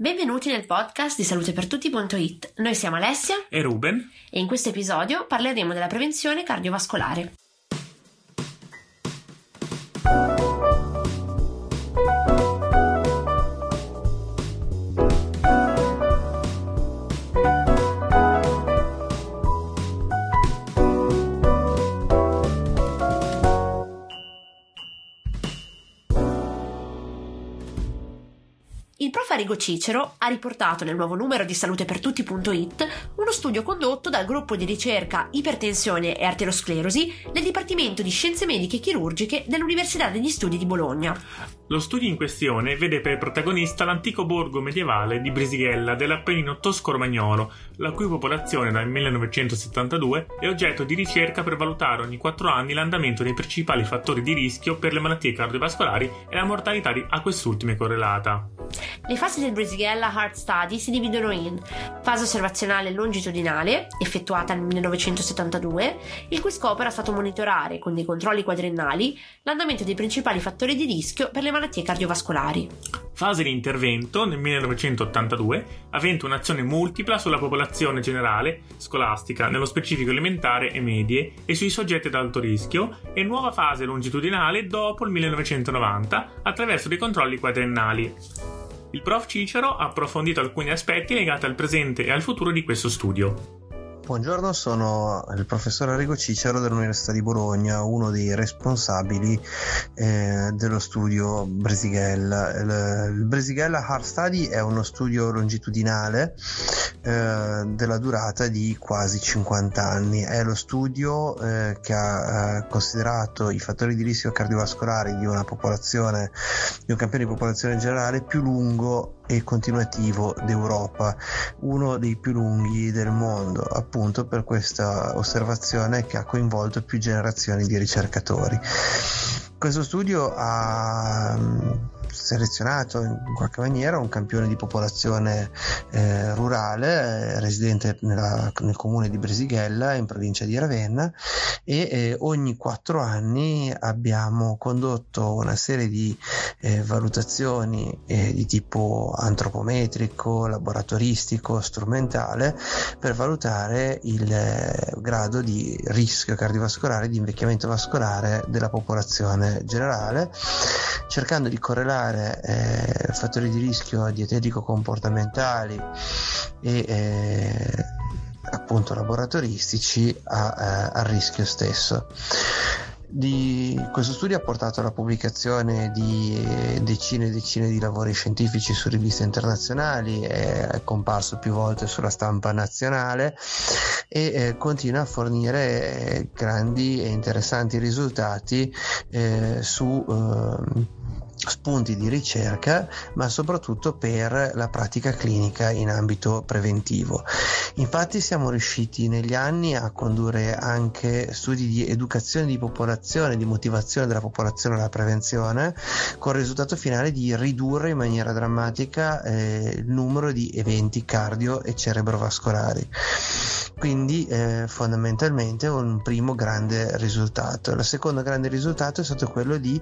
Benvenuti nel podcast di salutepertutti.it. Noi siamo Alessia e Ruben e in questo episodio parleremo della prevenzione cardiovascolare. Il prof Arrigo Cicero ha riportato nel nuovo numero di salutepertutti.it uno studio condotto dal gruppo di ricerca Ipertensione e Arteriosclerosi del Dipartimento di Scienze Mediche e Chirurgiche dell'Università degli Studi di Bologna. Lo studio in questione vede per protagonista l'antico borgo medievale di Brisighella dell'Appennino tosco-romagnolo, la cui popolazione dal 1972 è oggetto di ricerca per valutare ogni 4 anni l'andamento dei principali fattori di rischio per le malattie cardiovascolari e la mortalità a quest'ultime correlata. Le fasi del Brisighella Heart Study si dividono in fase osservazionale longitudinale, effettuata nel 1972, il cui scopo era stato monitorare, con dei controlli quadriennali, l'andamento dei principali fattori di rischio per le malattie cardiovascolari. Fase di intervento nel 1982, avente un'azione multipla sulla popolazione generale, scolastica, nello specifico elementare e medie, e sui soggetti ad alto rischio, e nuova fase longitudinale dopo il 1990, attraverso dei controlli quadriennali. Il prof Cicero ha approfondito alcuni aspetti legati al presente e al futuro di questo studio. Buongiorno, sono il professor Arrigo Cicero dell'Università di Bologna, uno dei responsabili eh, dello studio Bresighella. Il, il Bresighella Heart Study è uno studio longitudinale eh, della durata di quasi 50 anni. È lo studio eh, che ha eh, considerato i fattori di rischio cardiovascolari di una popolazione, di un campione di popolazione generale più lungo e continuativo d'Europa, uno dei più lunghi del mondo, appunto per questa osservazione che ha coinvolto più generazioni di ricercatori. Questo studio ha selezionato in qualche maniera un campione di popolazione eh, rurale eh, residente nella, nel comune di Bresighella in provincia di Ravenna e eh, ogni quattro anni abbiamo condotto una serie di eh, valutazioni eh, di tipo antropometrico, laboratoristico, strumentale per valutare il eh, grado di rischio cardiovascolare, di invecchiamento vascolare della popolazione generale cercando di correlare eh, fattori di rischio dietetico-comportamentali e eh, appunto laboratoristici a, eh, al rischio stesso. Di, questo studio ha portato alla pubblicazione di decine e decine di lavori scientifici su riviste internazionali, è comparso più volte sulla stampa nazionale e eh, continua a fornire eh, grandi e interessanti risultati eh, su eh, spunti di ricerca, ma soprattutto per la pratica clinica in ambito preventivo. Infatti siamo riusciti negli anni a condurre anche studi di educazione di popolazione, di motivazione della popolazione alla prevenzione, con il risultato finale di ridurre in maniera drammatica eh, il numero di eventi cardio e cerebrovascolari. Quindi eh, fondamentalmente un primo grande risultato. Il secondo grande risultato è stato quello di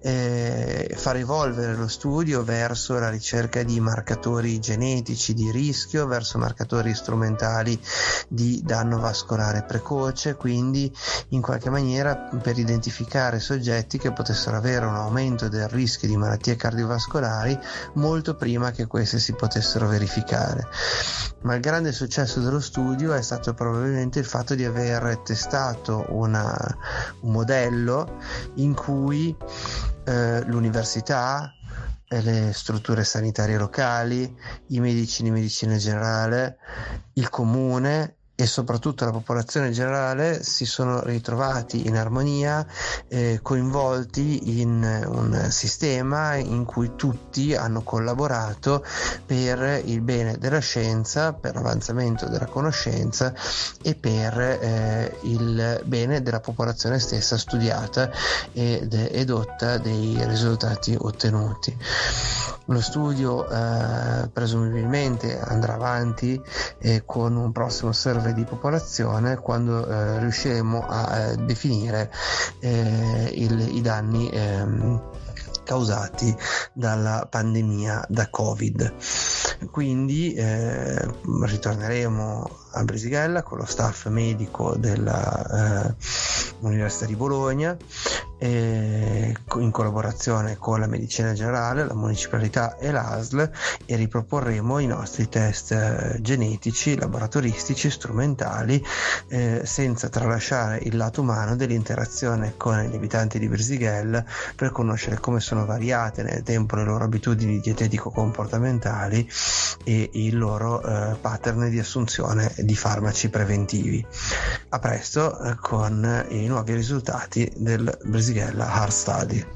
eh, far evolvere lo studio verso la ricerca di marcatori genetici di rischio, verso marcatori strumentali di danno vascolare precoce, quindi in qualche maniera per identificare soggetti che potessero avere un aumento del rischio di malattie cardiovascolari molto prima che queste si potessero verificare. Ma il grande successo dello studio è stato probabilmente il fatto di aver testato una, un modello in cui eh, l'università, le strutture sanitarie locali, i medici di medicina generale, il comune e soprattutto la popolazione generale si sono ritrovati in armonia, eh, coinvolti in un sistema in cui tutti hanno collaborato per il bene della scienza, per l'avanzamento della conoscenza e per eh, il bene della popolazione stessa studiata ed edotta dei risultati ottenuti. Lo studio eh, presumibilmente andrà avanti eh, con un prossimo survey di popolazione quando eh, riusciremo a eh, definire eh, il, i danni ehm, causati dalla pandemia da Covid. Quindi eh, ritorneremo a Brisighella con lo staff medico dell'Università eh, di Bologna in collaborazione con la medicina generale, la municipalità e l'ASL e riproporremo i nostri test eh, genetici, laboratoristici, strumentali eh, senza tralasciare il lato umano dell'interazione con gli abitanti di Brisighella per conoscere come sono variate nel tempo le loro abitudini dietetico-comportamentali e il loro eh, pattern di assunzione di farmaci preventivi. A presto eh, con i nuovi risultati del Brisighella Hard Study.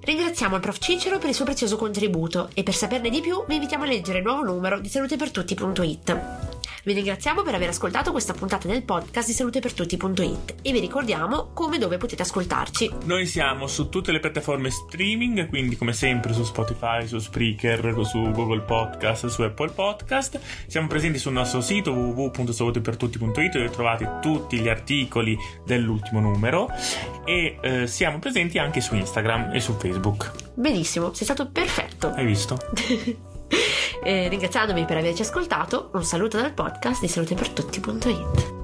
Ringraziamo il prof Cicero per il suo prezioso contributo e per saperne di più vi invitiamo a leggere il nuovo numero di salutepertutti.it. Vi ringraziamo per aver ascoltato questa puntata del podcast di salutepertutti.it e vi ricordiamo come e dove potete ascoltarci. Noi siamo su tutte le piattaforme streaming, quindi come sempre su Spotify, su Spreaker, su Google Podcast, su Apple Podcast. Siamo presenti sul nostro sito www.salutepertutti.it dove trovate tutti gli articoli dell'ultimo numero e eh, siamo presenti anche su Instagram e su Facebook. Benissimo, sei stato perfetto. Hai visto? eh, ringraziandovi per averci ascoltato, un saluto dal podcast di salutepertutti.it.